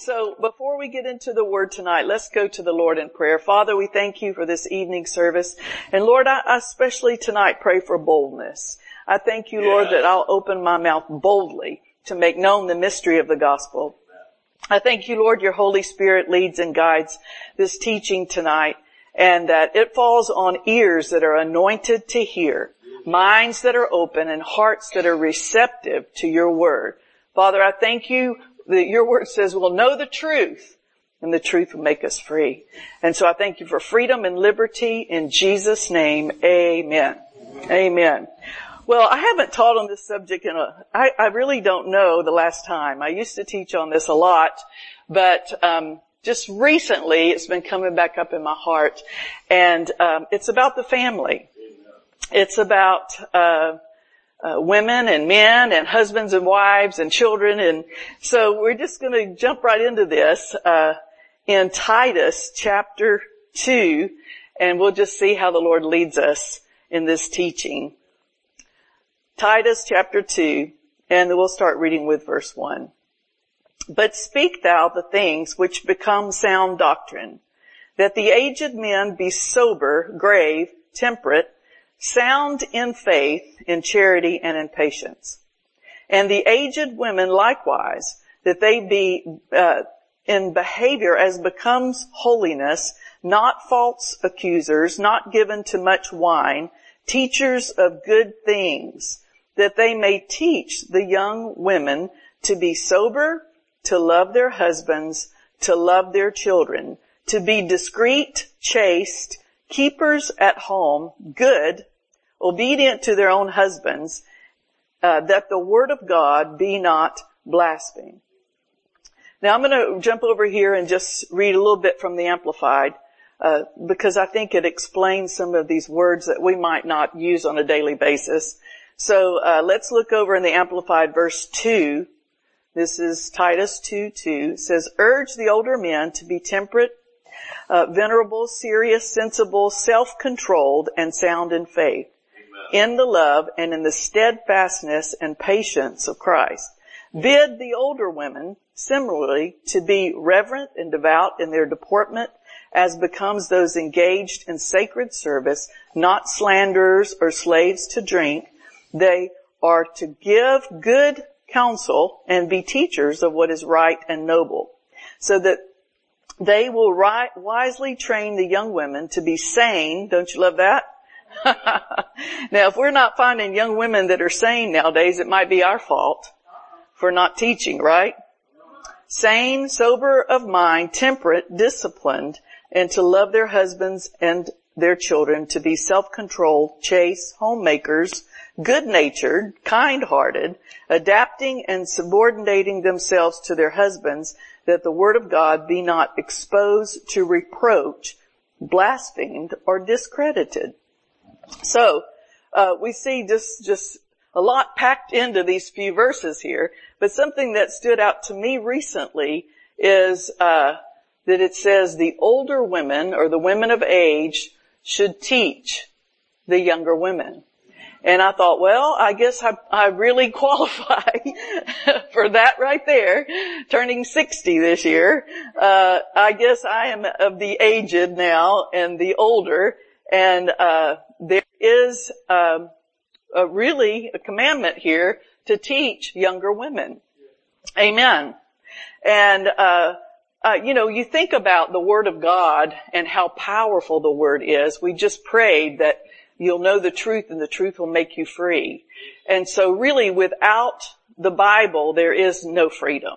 So before we get into the word tonight, let's go to the Lord in prayer. Father, we thank you for this evening service. And Lord, I especially tonight pray for boldness. I thank you, Lord, that I'll open my mouth boldly to make known the mystery of the gospel. I thank you, Lord, your Holy Spirit leads and guides this teaching tonight and that it falls on ears that are anointed to hear, minds that are open and hearts that are receptive to your word. Father, I thank you that your word says we'll know the truth and the truth will make us free. And so I thank you for freedom and liberty in Jesus name. Amen. Amen. Well, I haven't taught on this subject in a, I, I really don't know the last time. I used to teach on this a lot, but, um, just recently it's been coming back up in my heart and, um, it's about the family. It's about, uh, uh, women and men and husbands and wives and children and so we're just going to jump right into this uh, in Titus chapter 2 and we'll just see how the Lord leads us in this teaching. Titus chapter 2 and we'll start reading with verse 1. But speak thou the things which become sound doctrine, that the aged men be sober, grave, temperate, sound in faith, in charity, and in patience. And the aged women likewise, that they be uh, in behavior as becomes holiness, not false accusers, not given to much wine, teachers of good things, that they may teach the young women to be sober, to love their husbands, to love their children, to be discreet, chaste, keepers at home, good, obedient to their own husbands, uh, that the word of God be not blasphemed. Now I'm going to jump over here and just read a little bit from the Amplified, uh, because I think it explains some of these words that we might not use on a daily basis. So uh, let's look over in the Amplified verse 2. This is Titus 2, 2. It says, urge the older men to be temperate, uh, venerable, serious, sensible, self-controlled, and sound in faith in the love and in the steadfastness and patience of Christ. Bid the older women similarly to be reverent and devout in their deportment as becomes those engaged in sacred service, not slanderers or slaves to drink. They are to give good counsel and be teachers of what is right and noble so that they will wisely train the young women to be sane. Don't you love that? now if we're not finding young women that are sane nowadays, it might be our fault for not teaching, right? Sane, sober of mind, temperate, disciplined, and to love their husbands and their children, to be self-controlled, chaste, homemakers, good-natured, kind-hearted, adapting and subordinating themselves to their husbands, that the word of God be not exposed to reproach, blasphemed, or discredited. So, uh, we see just, just a lot packed into these few verses here, but something that stood out to me recently is, uh, that it says the older women or the women of age should teach the younger women. And I thought, well, I guess I, I really qualify for that right there. Turning 60 this year. Uh, I guess I am of the aged now and the older. And, uh, there is um, a really a commandment here to teach younger women. Amen. And uh, uh, you know, you think about the Word of God and how powerful the Word is. We just prayed that you'll know the truth and the truth will make you free. And so really without the Bible, there is no freedom.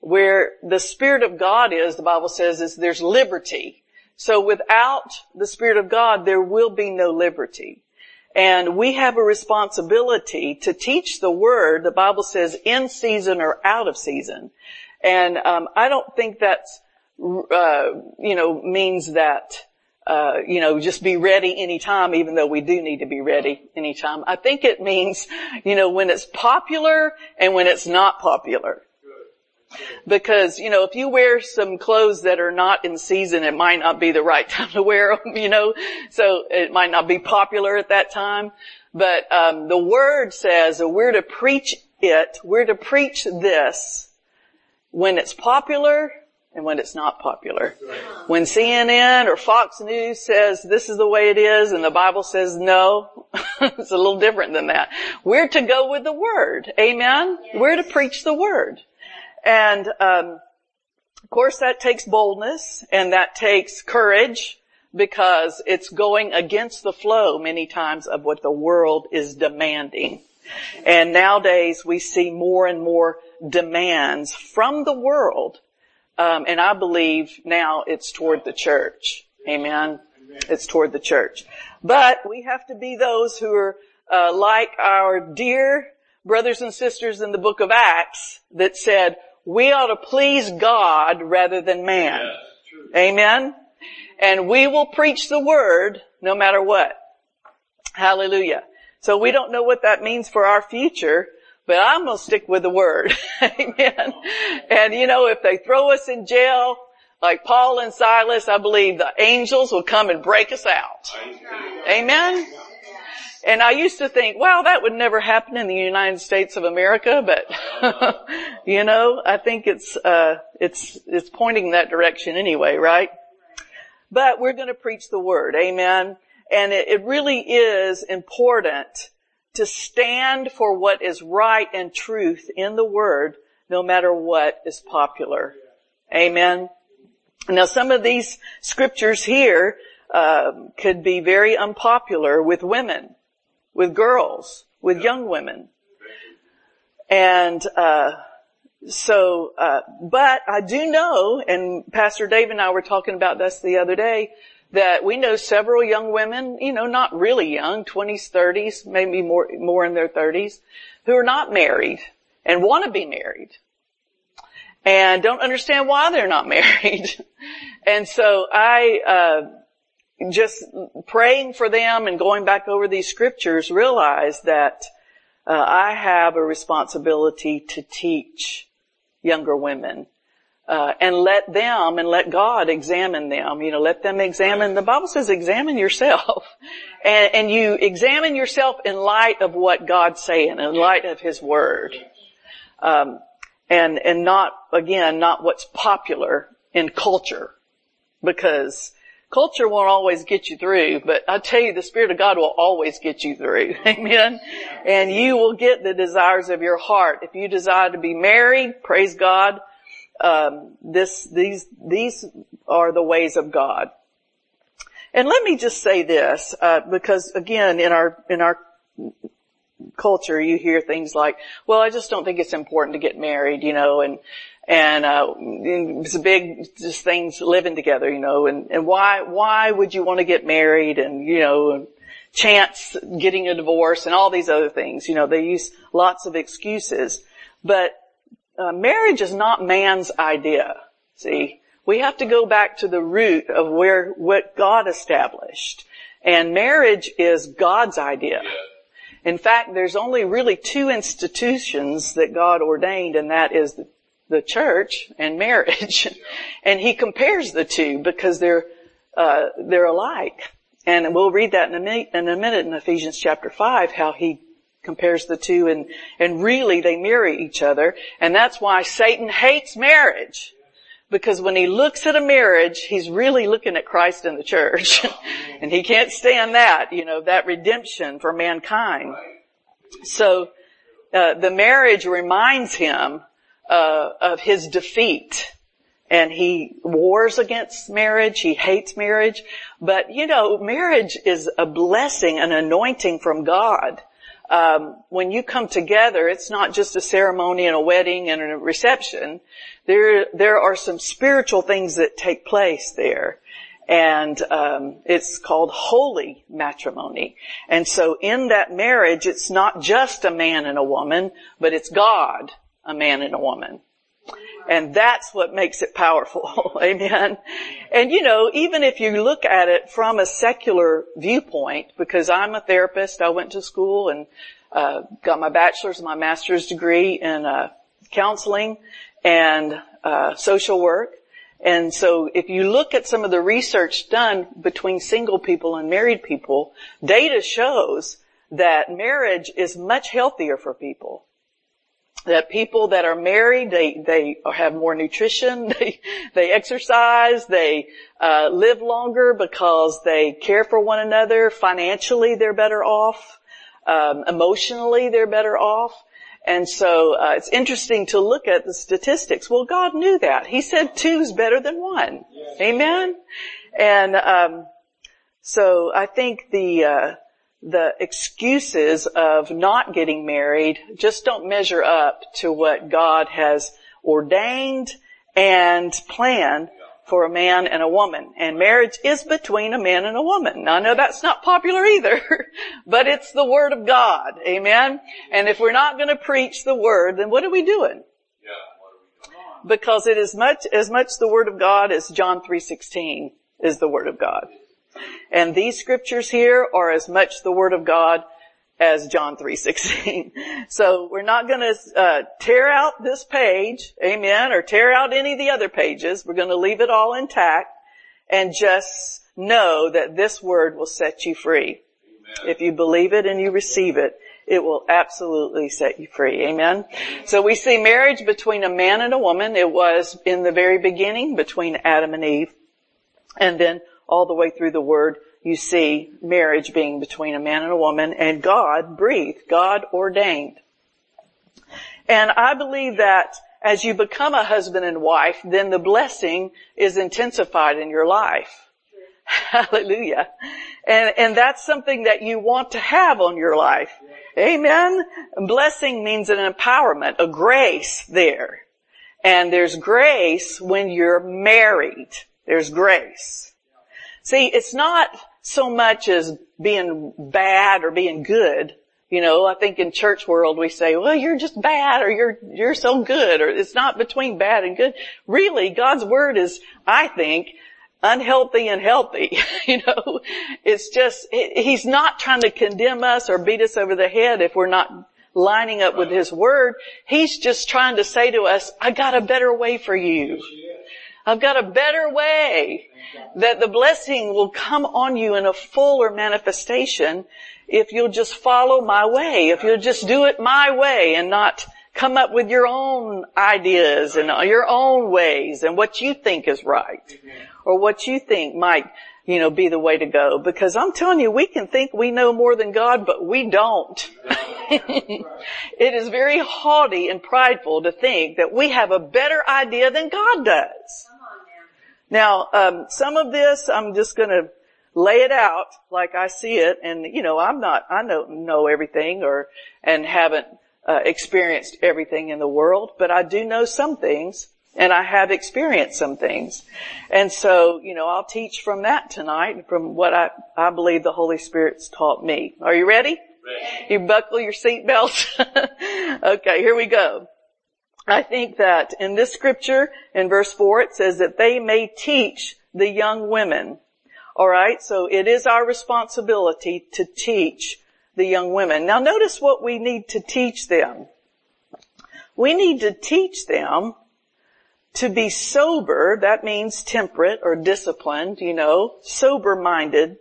Where the Spirit of God is, the Bible says, is there's liberty. So without the Spirit of God, there will be no liberty. And we have a responsibility to teach the word, the Bible says, in season or out of season. And um, I don't think that's, uh, you know, means that, uh, you know, just be ready anytime, even though we do need to be ready anytime. I think it means, you know, when it's popular and when it's not popular. Because, you know, if you wear some clothes that are not in season, it might not be the right time to wear them, you know, so it might not be popular at that time. But, um, the word says we're to preach it, we're to preach this, when it's popular and when it's not popular. When CNN or Fox News says this is the way it is and the Bible says no, it's a little different than that. We're to go with the Word. Amen? Yes. We're to preach the Word. And, um, of course that takes boldness and that takes courage because it's going against the flow many times of what the world is demanding. And nowadays we see more and more demands from the world um, and I believe now it's toward the church. Amen. It's toward the church. But we have to be those who are uh, like our dear brothers and sisters in the book of Acts that said, we ought to please God rather than man. Amen. And we will preach the word no matter what. Hallelujah. So we don't know what that means for our future, but I'm gonna stick with the word. Amen. And you know, if they throw us in jail, like Paul and Silas, I believe the angels will come and break us out. Amen. And I used to think, wow, that would never happen in the United States of America, but you know, I think it's uh, it's it's pointing that direction anyway, right? But we're going to preach the word, amen. And it, it really is important to stand for what is right and truth in the word, no matter what is popular. Amen. Now some of these scriptures here uh, could be very unpopular with women, with girls, with young women. And uh, so, uh, but I do know, and Pastor Dave and I were talking about this the other day, that we know several young women, you know, not really young, 20s, 30s, maybe more, more in their 30s, who are not married and want to be married and don't understand why they're not married. and so I, uh, just praying for them and going back over these scriptures realize that uh, I have a responsibility to teach younger women uh, and let them and let God examine them. You know, let them examine. The Bible says, examine yourself, and, and you examine yourself in light of what God's saying, in light of His Word, um, and and not again not what's popular in culture, because culture won't always get you through. But I tell you, the Spirit of God will always get you through. Amen. And you will get the desires of your heart. If you desire to be married, praise God um, this, these, these are the ways of God. And let me just say this, uh, because again, in our in our culture, you hear things like, "Well, I just don't think it's important to get married," you know, and and uh, it's a big just things living together, you know, and and why why would you want to get married, and you know, chance getting a divorce, and all these other things, you know, they use lots of excuses, but uh, marriage is not man's idea. See, we have to go back to the root of where what God established, and marriage is God's idea. In fact, there's only really two institutions that God ordained, and that is the, the church and marriage. and He compares the two because they're uh, they're alike. And we'll read that in a, minute, in a minute in Ephesians chapter 5, how he compares the two and, and really they mirror each other. And that's why Satan hates marriage. Because when he looks at a marriage, he's really looking at Christ and the church. and he can't stand that, you know, that redemption for mankind. So, uh, the marriage reminds him, uh, of his defeat. And he wars against marriage, he hates marriage, but you know, marriage is a blessing, an anointing from God um, when you come together, it's not just a ceremony and a wedding and a reception. There, there are some spiritual things that take place there. And um, it's called holy matrimony. And so in that marriage, it's not just a man and a woman, but it's God, a man and a woman. And that's what makes it powerful. Amen. And you know, even if you look at it from a secular viewpoint, because I'm a therapist, I went to school and uh, got my bachelor's and my master's degree in uh, counseling and uh, social work. And so if you look at some of the research done between single people and married people, data shows that marriage is much healthier for people. That people that are married, they, they have more nutrition, they, they exercise, they, uh, live longer because they care for one another. Financially, they're better off. Um, emotionally, they're better off. And so uh, it's interesting to look at the statistics. Well, God knew that. He said two's better than one. Yes. Amen. And um, so I think the uh, the excuses of not getting married just don't measure up to what God has ordained and planned for a man and a woman. And marriage is between a man and a woman. Now I know that's not popular either, but it's the Word of God. Amen? And if we're not going to preach the Word, then what are we doing? Because it is much, as much the Word of God as John 3.16 is the Word of God. And these scriptures here are as much the Word of God as John 3.16. So we're not gonna, uh, tear out this page, amen, or tear out any of the other pages. We're gonna leave it all intact and just know that this word will set you free. Amen. If you believe it and you receive it, it will absolutely set you free. Amen. So we see marriage between a man and a woman. It was in the very beginning between Adam and Eve. And then all the way through the word, you see marriage being between a man and a woman and God breathed, God ordained. And I believe that as you become a husband and wife, then the blessing is intensified in your life. Hallelujah. And, and that's something that you want to have on your life. Amen. Blessing means an empowerment, a grace there. And there's grace when you're married. There's grace. See, it's not so much as being bad or being good. You know, I think in church world we say, well, you're just bad or you're, you're so good or it's not between bad and good. Really, God's word is, I think, unhealthy and healthy. you know, it's just, he's not trying to condemn us or beat us over the head if we're not lining up with his word. He's just trying to say to us, I got a better way for you. I've got a better way that the blessing will come on you in a fuller manifestation if you'll just follow my way, if you'll just do it my way and not come up with your own ideas and your own ways and what you think is right or what you think might, you know, be the way to go. Because I'm telling you, we can think we know more than God, but we don't. it is very haughty and prideful to think that we have a better idea than God does. Now, um, some of this I'm just going to lay it out like I see it, and you know, I'm not, I don't know everything or and haven't uh, experienced everything in the world, but I do know some things, and I have experienced some things, and so you know, I'll teach from that tonight, from what I I believe the Holy Spirit's taught me. Are you ready? Ready. You buckle your seatbelts. okay, here we go. I think that in this scripture, in verse 4, it says that they may teach the young women. Alright, so it is our responsibility to teach the young women. Now notice what we need to teach them. We need to teach them to be sober, that means temperate or disciplined, you know, sober minded,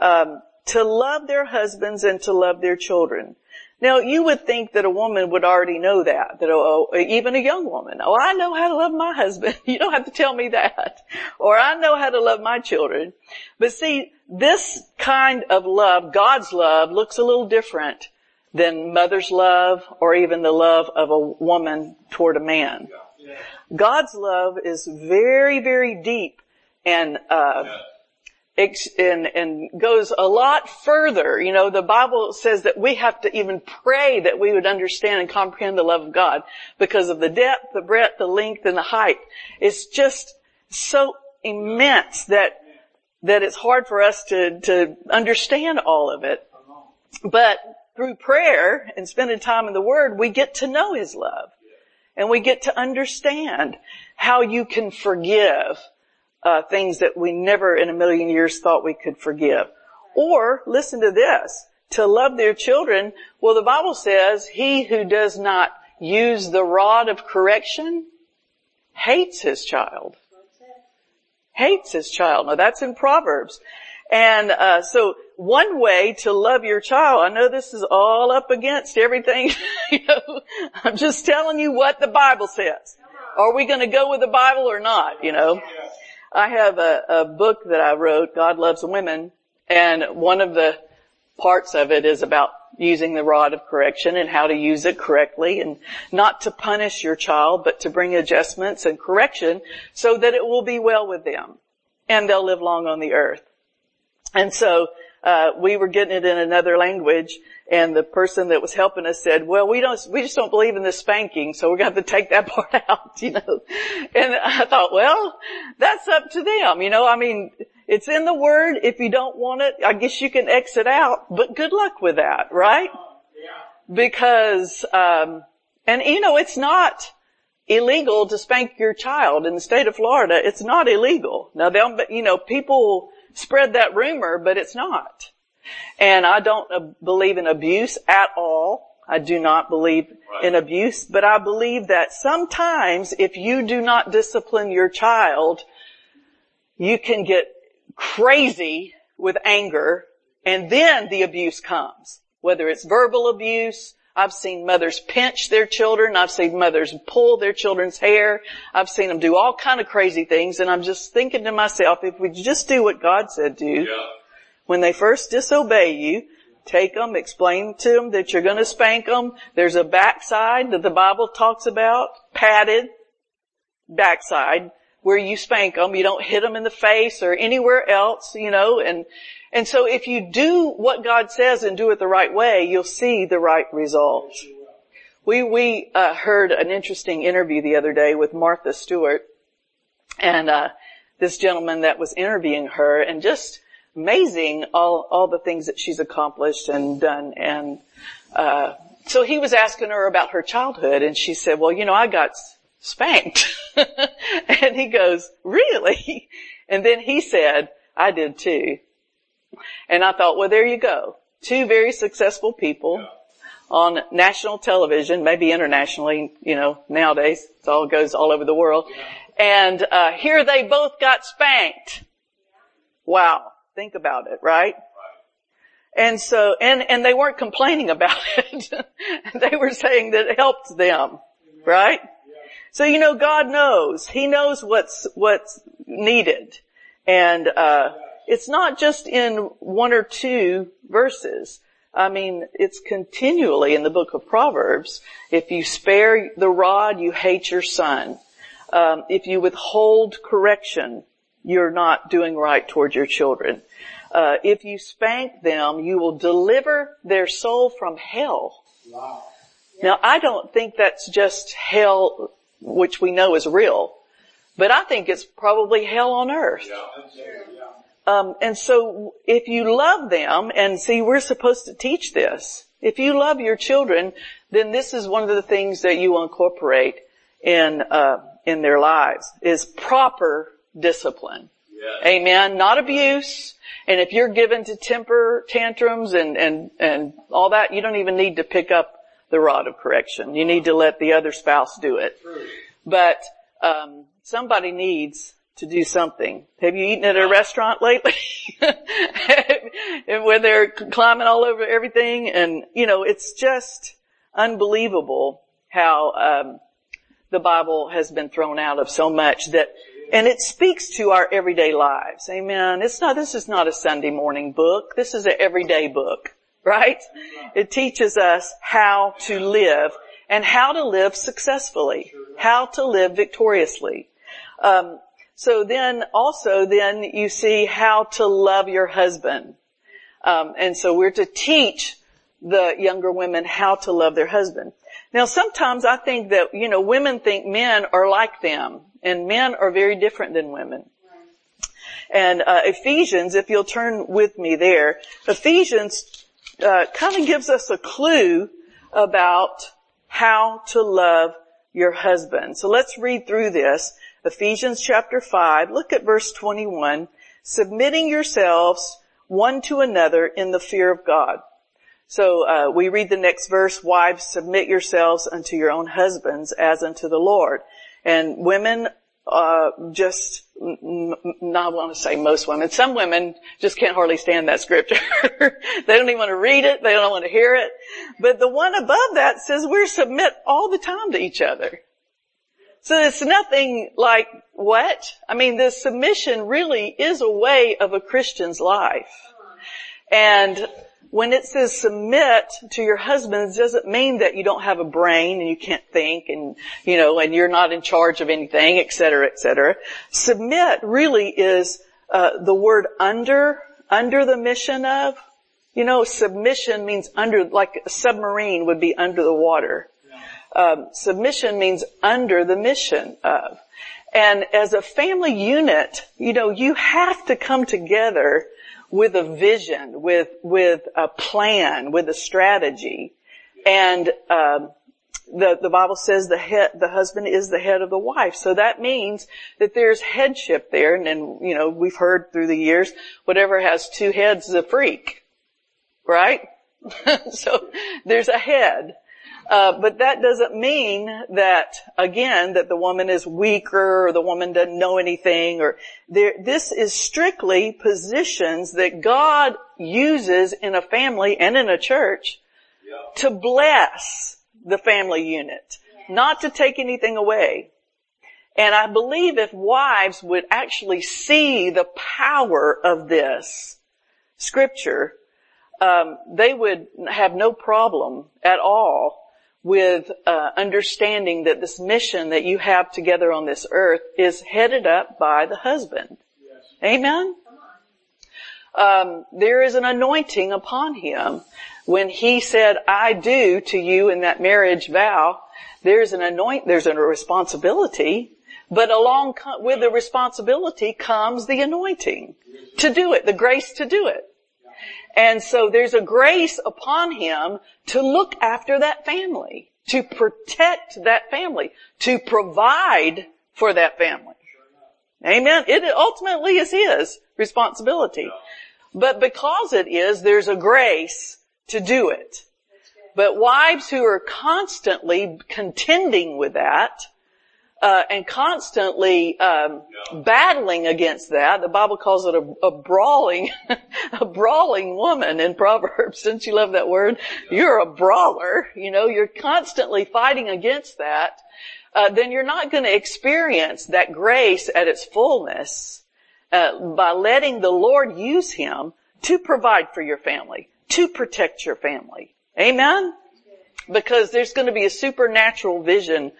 um, to love their husbands and to love their children. Now you would think that a woman would already know that, that oh, oh, even a young woman, oh I know how to love my husband. you don't have to tell me that. Or I know how to love my children. But see, this kind of love, God's love, looks a little different than mother's love or even the love of a woman toward a man. God's love is very, very deep and, uh, and, and goes a lot further. You know, the Bible says that we have to even pray that we would understand and comprehend the love of God because of the depth, the breadth, the length, and the height. It's just so immense that that it's hard for us to, to understand all of it. But through prayer and spending time in the Word, we get to know His love. And we get to understand how you can forgive uh, things that we never in a million years thought we could forgive. Or listen to this, to love their children. Well, the Bible says, he who does not use the rod of correction hates his child. Hates his child. Now that's in Proverbs. And uh, so one way to love your child, I know this is all up against everything, you know, I'm just telling you what the Bible says. Are we going to go with the Bible or not? You know, I have a, a book that I wrote, God Loves Women, and one of the parts of it is about using the rod of correction and how to use it correctly and not to punish your child, but to bring adjustments and correction so that it will be well with them and they'll live long on the earth. And so, uh, we were getting it in another language and the person that was helping us said, well, we don't, we just don't believe in the spanking, so we're going to have to take that part out, you know. And I thought, well, that's up to them, you know, I mean, it's in the word. If you don't want it, I guess you can exit out, but good luck with that, right? Because, um, and you know, it's not illegal to spank your child in the state of Florida. It's not illegal. Now they'll, you know, people spread that rumor, but it's not. And I don't believe in abuse at all. I do not believe right. in abuse, but I believe that sometimes if you do not discipline your child, you can get crazy with anger and then the abuse comes. Whether it's verbal abuse, I've seen mothers pinch their children. I've seen mothers pull their children's hair. I've seen them do all kind of crazy things. And I'm just thinking to myself, if we just do what God said do, yeah. when they first disobey you, take them, explain to them that you're going to spank them. There's a backside that the Bible talks about, padded backside where you spank them. You don't hit them in the face or anywhere else, you know, and, and so if you do what God says and do it the right way, you'll see the right results. We, we, uh, heard an interesting interview the other day with Martha Stewart and, uh, this gentleman that was interviewing her and just amazing all, all the things that she's accomplished and done and, uh, so he was asking her about her childhood and she said, well, you know, I got spanked. and he goes, really? And then he said, I did too. And I thought, well, there you go. Two very successful people on national television, maybe internationally, you know, nowadays it all goes all over the world. And, uh, here they both got spanked. Wow. Think about it, right? And so, and, and they weren't complaining about it. they were saying that it helped them, right? So you know, God knows. He knows what's, what's needed. And, uh, it's not just in one or two verses. I mean, it's continually in the book of Proverbs. If you spare the rod, you hate your son. Um, if you withhold correction, you're not doing right towards your children. Uh, if you spank them, you will deliver their soul from hell. Wow. Now, I don't think that's just hell which we know is real. But I think it's probably hell on earth. Um, and so if you love them, and see, we're supposed to teach this. If you love your children, then this is one of the things that you incorporate in uh, in their lives is proper discipline. Yes. Amen. Not abuse. And if you're given to temper tantrums and and and all that, you don't even need to pick up the rod of correction. You need to let the other spouse do it. But um, somebody needs to do something. Have you eaten at a restaurant lately? Where they're climbing all over everything and, you know, it's just unbelievable how, um, the Bible has been thrown out of so much that, and it speaks to our everyday lives. Amen. It's not, this is not a Sunday morning book. This is an everyday book right? It teaches us how to live and how to live successfully, how to live victoriously. Um, so then also then you see how to love your husband. Um, and so we're to teach the younger women how to love their husband. Now sometimes I think that, you know, women think men are like them and men are very different than women. And uh, Ephesians, if you'll turn with me there, Ephesians uh, kind of gives us a clue about how to love your husband. So let's read through this. Ephesians chapter 5, look at verse 21. Submitting yourselves one to another in the fear of God. So uh, we read the next verse, wives submit yourselves unto your own husbands as unto the Lord. And women uh, just not want to say most women, some women just can't hardly stand that scripture. they don't even want to read it. They don't want to hear it. But the one above that says we're submit all the time to each other. So it's nothing like what? I mean, the submission really is a way of a Christian's life. And when it says submit to your husbands doesn't mean that you don't have a brain and you can't think and, you know, and you're not in charge of anything, et cetera, et cetera. Submit really is, uh, the word under, under the mission of. You know, submission means under, like a submarine would be under the water. Um, submission means under the mission of. And as a family unit, you know, you have to come together with a vision, with, with a plan, with a strategy. And, um, the, the Bible says the head, the husband is the head of the wife. So that means that there's headship there. And, and you know, we've heard through the years, whatever has two heads is a freak. Right? so there's a head. Uh, but that doesn't mean that, again, that the woman is weaker or the woman doesn't know anything or there, this is strictly positions that God uses in a family and in a church to bless the family unit, not to take anything away. And I believe if wives would actually see the power of this scripture, um, they would have no problem at all with uh, understanding that this mission that you have together on this earth is headed up by the husband. Yes. Amen. Um, there is an anointing upon him when he said, "I do" to you in that marriage vow. There's an anoint. There's a responsibility, but along with the responsibility comes the anointing to do it, the grace to do it. And so there's a grace upon him to look after that family, to protect that family, to provide for that family. Amen. It ultimately is his responsibility. But because it is, there's a grace to do it. But wives who are constantly contending with that, uh, and constantly um, battling against that. The Bible calls it a, a brawling, a brawling woman in Proverbs. Don't you love that word? You're a brawler. You know, you're constantly fighting against that. Uh, then you're not going to experience that grace at its fullness uh, by letting the Lord use Him to provide for your family, to protect your family. Amen. Because there's going to be a supernatural vision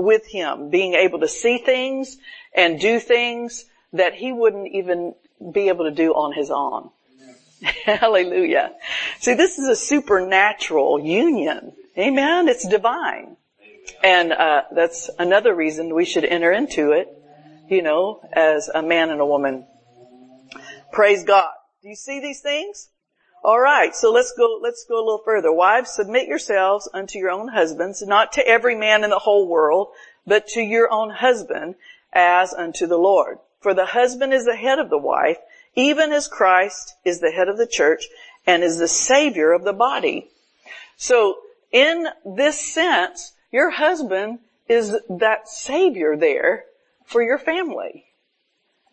with him, being able to see things and do things that he wouldn't even be able to do on his own. Hallelujah. See, this is a supernatural union. Amen. It's divine. And, uh, that's another reason we should enter into it, you know, as a man and a woman. Praise God. Do you see these things? Alright, so let's go, let's go a little further. Wives, submit yourselves unto your own husbands, not to every man in the whole world, but to your own husband as unto the Lord. For the husband is the head of the wife, even as Christ is the head of the church and is the savior of the body. So in this sense, your husband is that savior there for your family.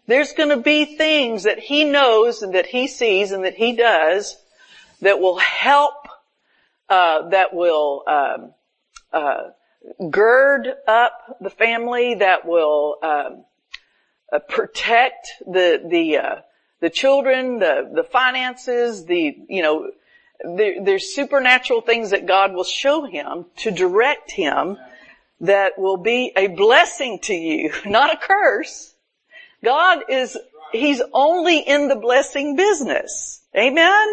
There's going to be things that he knows and that he sees and that he does that will help, uh, that will um, uh, gird up the family, that will um, uh, protect the the uh, the children, the the finances, the you know. There, there's supernatural things that God will show him to direct him that will be a blessing to you, not a curse God is, He's only in the blessing business. Amen?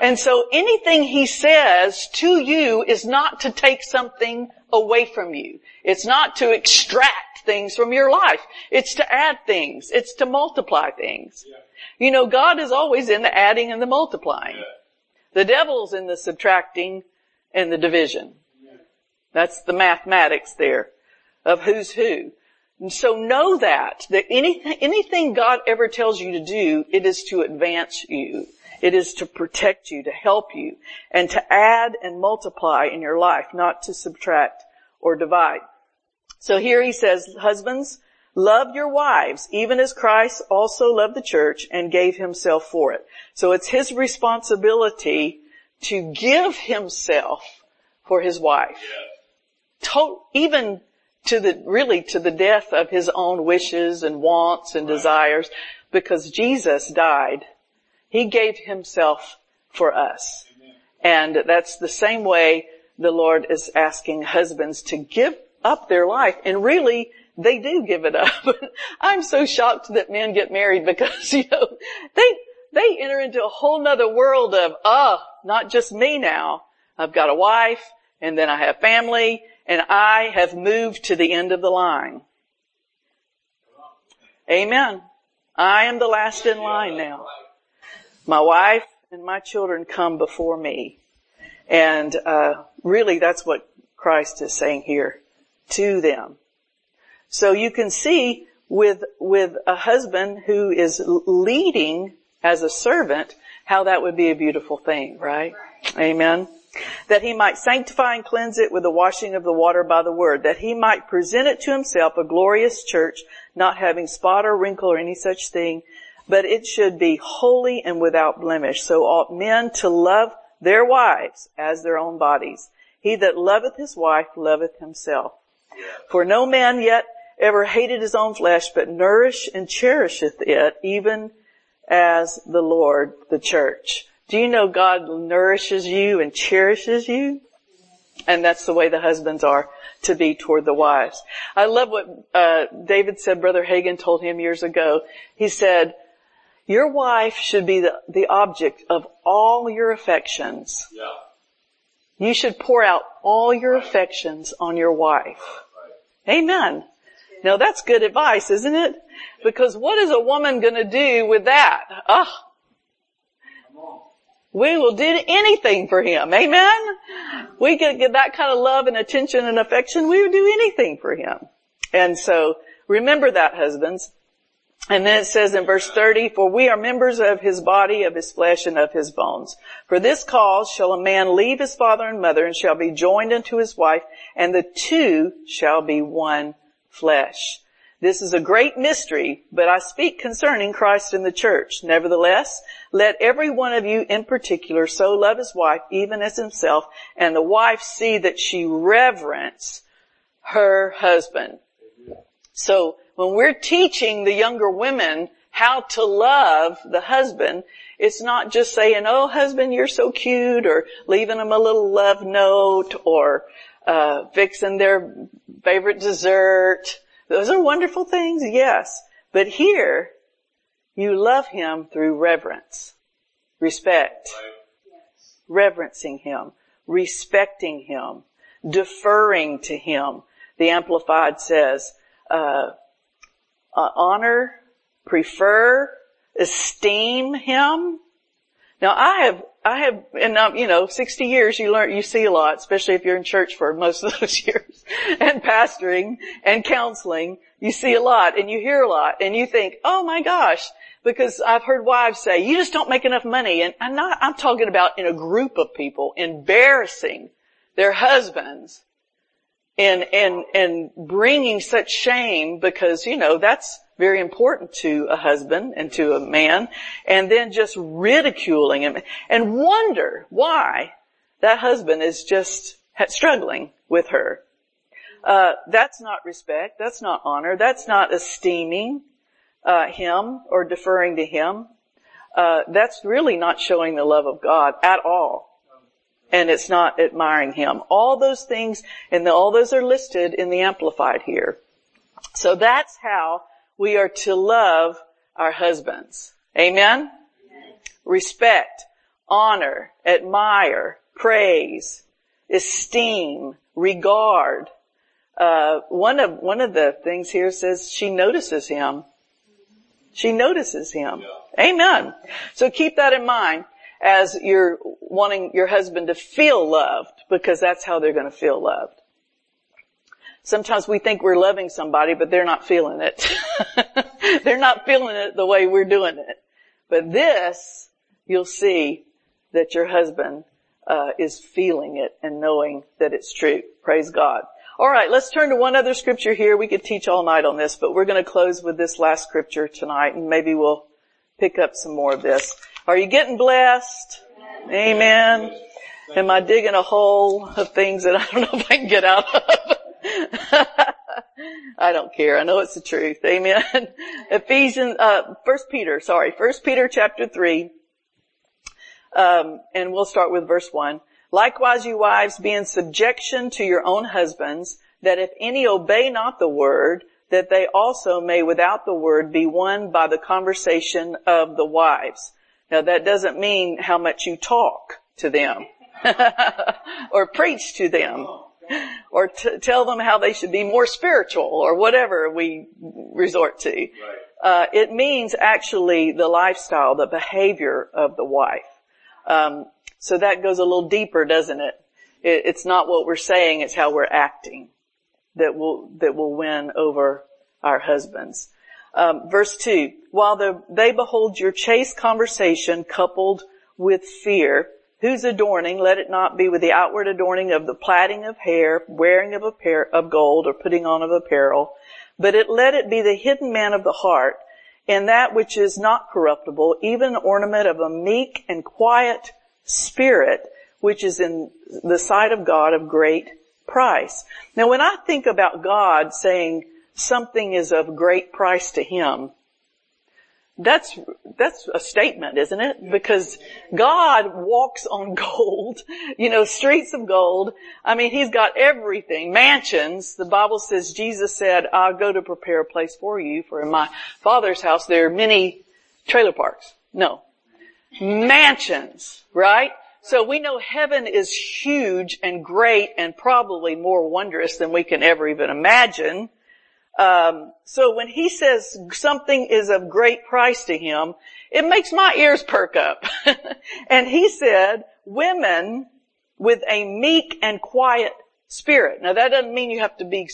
And so anything He says to you is not to take something away from you. It's not to extract things from your life. It's to add things. It's to multiply things. You know, God is always in the adding and the multiplying. The devil's in the subtracting and the division. That's the mathematics there of who's who. And so know that, that anything, anything God ever tells you to do, it is to advance you. It is to protect you, to help you, and to add and multiply in your life, not to subtract or divide. So here he says, husbands, Love your wives, even as Christ also loved the church and gave himself for it. So it's his responsibility to give himself for his wife. To- even to the, really to the death of his own wishes and wants and desires because Jesus died. He gave himself for us. And that's the same way the Lord is asking husbands to give up their life. And really, they do give it up. I'm so shocked that men get married because, you know, they, they enter into a whole nother world of, ah, oh, not just me now. I've got a wife and then I have family and I have moved to the end of the line. Amen. I am the last in line now. My wife and my children come before me. And, uh, really that's what Christ is saying here to them. So you can see with, with a husband who is leading as a servant, how that would be a beautiful thing, right? Amen. That he might sanctify and cleanse it with the washing of the water by the word, that he might present it to himself a glorious church, not having spot or wrinkle or any such thing, but it should be holy and without blemish. So ought men to love their wives as their own bodies. He that loveth his wife loveth himself. For no man yet ever hated his own flesh, but nourish and cherisheth it, even as the Lord, the church. Do you know God nourishes you and cherishes you? And that's the way the husbands are to be toward the wives. I love what uh, David said Brother Hagin told him years ago. He said, your wife should be the, the object of all your affections. Yeah. You should pour out all your affections on your wife. Amen. Now that's good advice, isn't it? Because what is a woman gonna do with that? Ah. We will do anything for him. Amen? We could get that kind of love and attention and affection. We would do anything for him. And so remember that husbands. And then it says in verse 30, for we are members of his body, of his flesh, and of his bones. For this cause shall a man leave his father and mother and shall be joined unto his wife, and the two shall be one flesh. This is a great mystery, but I speak concerning Christ and the church. Nevertheless, let every one of you in particular so love his wife even as himself, and the wife see that she reverence her husband. So when we're teaching the younger women how to love the husband, it's not just saying, oh husband, you're so cute, or leaving them a little love note, or uh, fixing their favorite dessert. Those are wonderful things, yes. But here, you love him through reverence, respect, reverencing him, respecting him, deferring to him. The Amplified says, uh, uh, honor, prefer, esteem him. Now I have, I have, and um, you know, 60 years you learn, you see a lot, especially if you're in church for most of those years, and pastoring and counseling, you see a lot and you hear a lot and you think, oh my gosh, because I've heard wives say, you just don't make enough money. And I'm not, I'm talking about in a group of people embarrassing their husbands and, and, and bringing such shame because, you know, that's very important to a husband and to a man and then just ridiculing him and wonder why that husband is just struggling with her. Uh, that's not respect. That's not honor. That's not esteeming uh, him or deferring to him. Uh, that's really not showing the love of God at all and it's not admiring him. All those things, and the, all those are listed in the Amplified here. So that's how we are to love our husbands. Amen? Respect, honor, admire, praise, esteem, regard. Uh, one of one of the things here says she notices him. She notices him. Yeah. Amen. So keep that in mind as you're wanting your husband to feel loved because that's how they're going to feel loved. Sometimes we think we're loving somebody, but they're not feeling it. they're not feeling it the way we're doing it. But this, you'll see that your husband uh, is feeling it and knowing that it's true. Praise God. All right, let's turn to one other scripture here. We could teach all night on this, but we're going to close with this last scripture tonight and maybe we'll pick up some more of this. Are you getting blessed? Amen. Am I digging a hole of things that I don't know if I can get out of? I don't care. I know it's the truth. Amen. Ephesians, uh, First Peter, sorry, First Peter chapter three, um, and we'll start with verse one. Likewise, you wives, be in subjection to your own husbands, that if any obey not the word, that they also may without the word be won by the conversation of the wives. Now that doesn't mean how much you talk to them or preach to them or t- tell them how they should be more spiritual or whatever we resort to. Right. Uh, it means actually the lifestyle, the behavior of the wife. Um, so that goes a little deeper, doesn't it? it? It's not what we're saying; it's how we're acting that will that will win over our husbands. Um, verse two: While the, they behold your chaste conversation coupled with fear, whose adorning, let it not be with the outward adorning of the plaiting of hair, wearing of a pair of gold, or putting on of apparel, but it let it be the hidden man of the heart, and that which is not corruptible, even ornament of a meek and quiet spirit, which is in the sight of God of great price. Now when I think about God saying something is of great price to Him, that's, that's a statement, isn't it? Because God walks on gold, you know, streets of gold. I mean, He's got everything. Mansions. The Bible says Jesus said, I'll go to prepare a place for you, for in my Father's house there are many trailer parks. No. Mansions, right? So we know heaven is huge and great and probably more wondrous than we can ever even imagine. Um, so when he says something is of great price to him, it makes my ears perk up. and he said, women with a meek and quiet spirit. Now that doesn't mean you have to be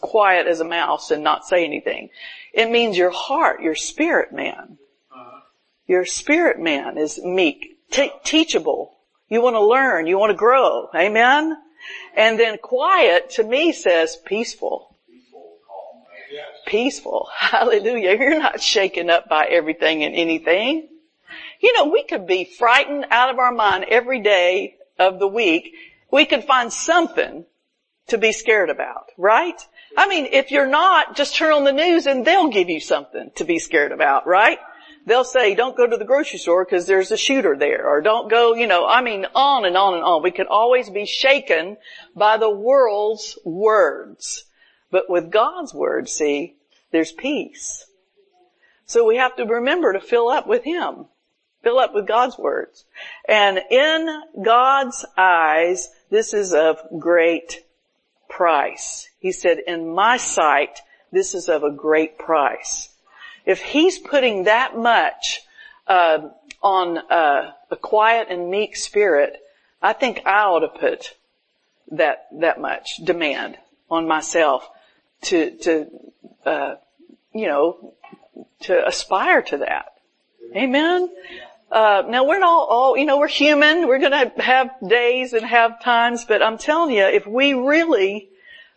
quiet as a mouse and not say anything. It means your heart, your spirit man. Your spirit man is meek, teachable. You want to learn, you want to grow. Amen? And then quiet to me says peaceful peaceful. Hallelujah. You're not shaken up by everything and anything. You know, we could be frightened out of our mind every day of the week. We could find something to be scared about, right? I mean, if you're not, just turn on the news and they'll give you something to be scared about, right? They'll say, don't go to the grocery store because there's a shooter there, or don't go, you know, I mean, on and on and on. We can always be shaken by the world's words. But with God's word, see, there's peace. So we have to remember to fill up with Him. Fill up with God's words. And in God's eyes, this is of great price. He said, in my sight, this is of a great price. If He's putting that much uh, on uh, a quiet and meek spirit, I think I ought to put that that much demand on myself to to uh, you know to aspire to that. Amen. Uh, now we're not all, you know, we're human. We're going to have days and have times, but I'm telling you, if we really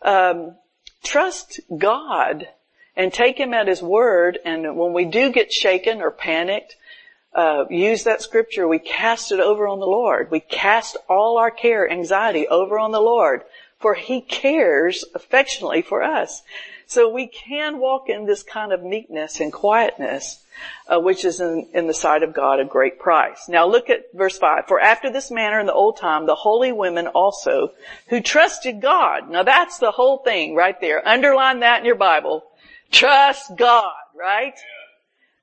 um, trust God and take Him at His word, and when we do get shaken or panicked, uh, use that scripture. We cast it over on the Lord. We cast all our care, anxiety over on the Lord for he cares affectionately for us. So we can walk in this kind of meekness and quietness, uh, which is in, in, the sight of God a great price. Now look at verse 5. For after this manner in the old time, the holy women also, who trusted God. Now that's the whole thing right there. Underline that in your Bible. Trust God, right?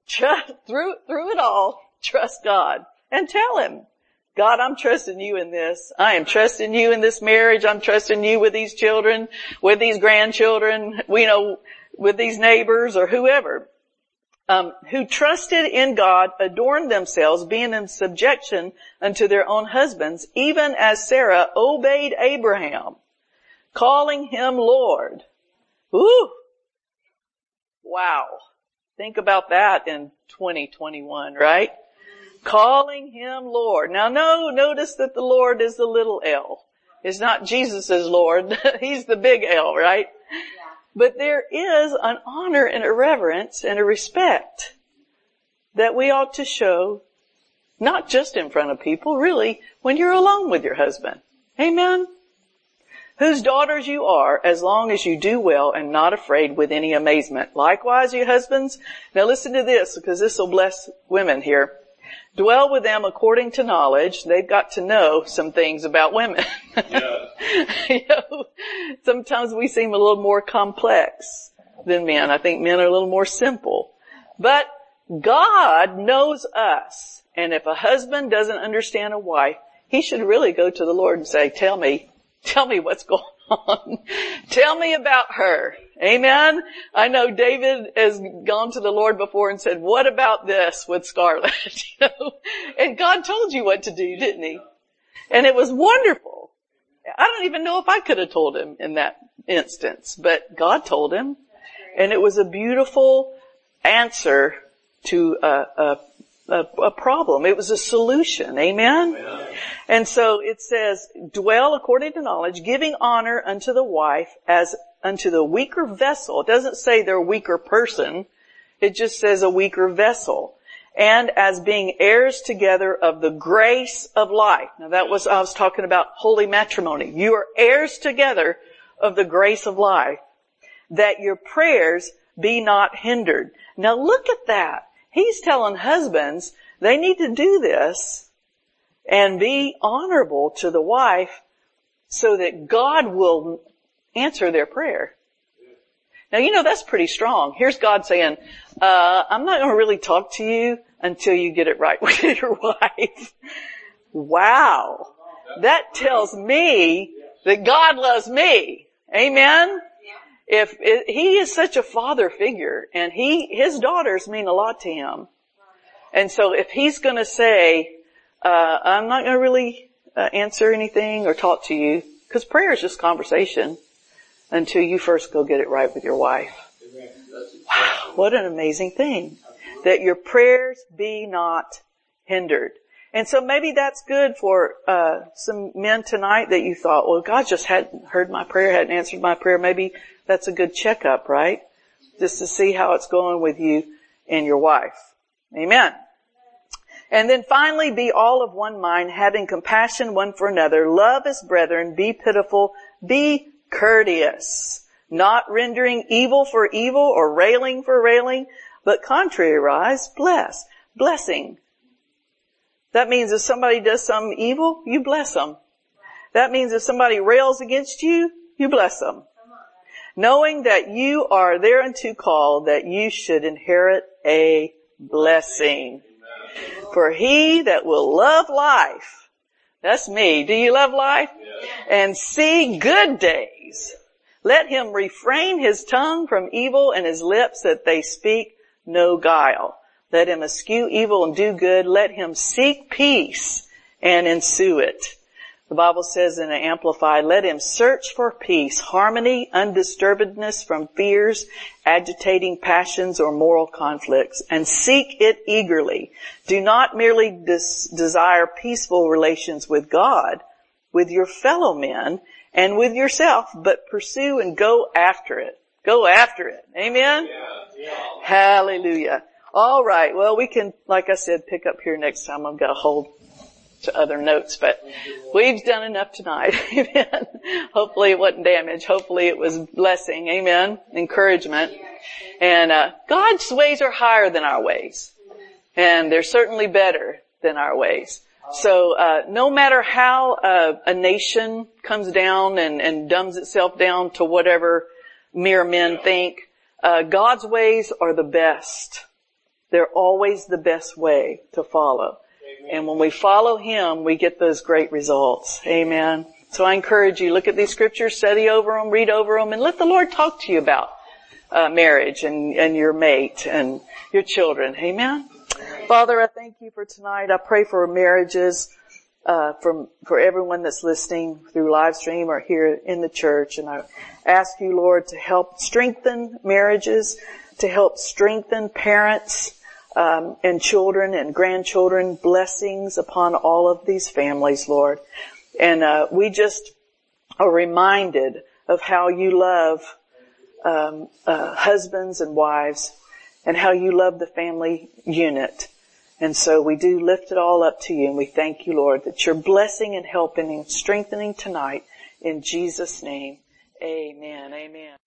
Trust, through, through it all, trust God. And tell Him, God, I'm trusting you in this. I am trusting you in this marriage. I'm trusting you with these children, with these grandchildren, you know, with these neighbors or whoever. Um, who trusted in God adorned themselves being in subjection unto their own husbands, even as Sarah obeyed Abraham, calling him Lord. Ooh. Wow. Think about that in 2021, right? Calling him Lord. Now no, notice that the Lord is the little L. It's not Jesus Lord. He's the big L, right? Yeah. But there is an honor and a reverence and a respect that we ought to show not just in front of people, really, when you're alone with your husband. Amen? Whose daughters you are, as long as you do well and not afraid with any amazement. Likewise, you husbands, now listen to this, because this will bless women here. Dwell with them according to knowledge. They've got to know some things about women. you know, sometimes we seem a little more complex than men. I think men are a little more simple. But God knows us. And if a husband doesn't understand a wife, he should really go to the Lord and say, tell me, tell me what's going on. tell me about her. Amen. I know David has gone to the Lord before and said, what about this with know? And God told you what to do, didn't he? And it was wonderful. I don't even know if I could have told him in that instance, but God told him. And it was a beautiful answer to a, a a, a, problem. It was a solution. Amen? Amen? And so it says, dwell according to knowledge, giving honor unto the wife as unto the weaker vessel. It doesn't say they're a weaker person. It just says a weaker vessel. And as being heirs together of the grace of life. Now that was, I was talking about holy matrimony. You are heirs together of the grace of life. That your prayers be not hindered. Now look at that. He's telling husbands they need to do this and be honorable to the wife so that God will answer their prayer. Now you know that's pretty strong. Here's God saying, uh, I'm not going to really talk to you until you get it right with your wife. wow. That tells me that God loves me. Amen? If it, he is such a father figure and he, his daughters mean a lot to him. And so if he's gonna say, uh, I'm not gonna really uh, answer anything or talk to you, because prayer is just conversation until you first go get it right with your wife. Wow, what an amazing thing. That your prayers be not hindered. And so maybe that's good for uh, some men tonight that you thought, well, God just hadn't heard my prayer, hadn't answered my prayer. Maybe that's a good checkup, right? Just to see how it's going with you and your wife. Amen. And then finally, be all of one mind, having compassion one for another, love as brethren, be pitiful, be courteous, not rendering evil for evil or railing for railing, but contrariwise, bless, blessing. That means if somebody does some evil, you bless them. That means if somebody rails against you, you bless them knowing that you are thereunto called that you should inherit a blessing. For he that will love life, that's me. Do you love life? And see good days. Let him refrain his tongue from evil and his lips that they speak no guile. Let him eschew evil and do good. Let him seek peace and ensue it. The Bible says in the Amplified, let him search for peace, harmony, undisturbedness from fears, agitating passions or moral conflicts, and seek it eagerly. Do not merely des- desire peaceful relations with God, with your fellow men, and with yourself, but pursue and go after it. Go after it. Amen? Yeah, yeah. Hallelujah. All right. Well, we can, like I said, pick up here next time. I've got a whole to other notes, but we've done enough tonight. Amen. Hopefully it wasn't damage. Hopefully it was blessing. Amen. Encouragement. And, uh, God's ways are higher than our ways. And they're certainly better than our ways. So, uh, no matter how uh, a nation comes down and, and dumbs itself down to whatever mere men think, uh, God's ways are the best. They're always the best way to follow. And when we follow Him, we get those great results. Amen. So I encourage you, look at these scriptures, study over them, read over them, and let the Lord talk to you about uh, marriage and, and your mate and your children. Amen. Father, I thank you for tonight. I pray for marriages, uh, from, for everyone that's listening through live stream or here in the church. And I ask you, Lord, to help strengthen marriages, to help strengthen parents, um, and children and grandchildren, blessings upon all of these families, Lord. And uh, we just are reminded of how you love um, uh, husbands and wives and how you love the family unit. And so we do lift it all up to you and we thank you, Lord, that you're blessing and helping and strengthening tonight in Jesus' name. Amen. Amen.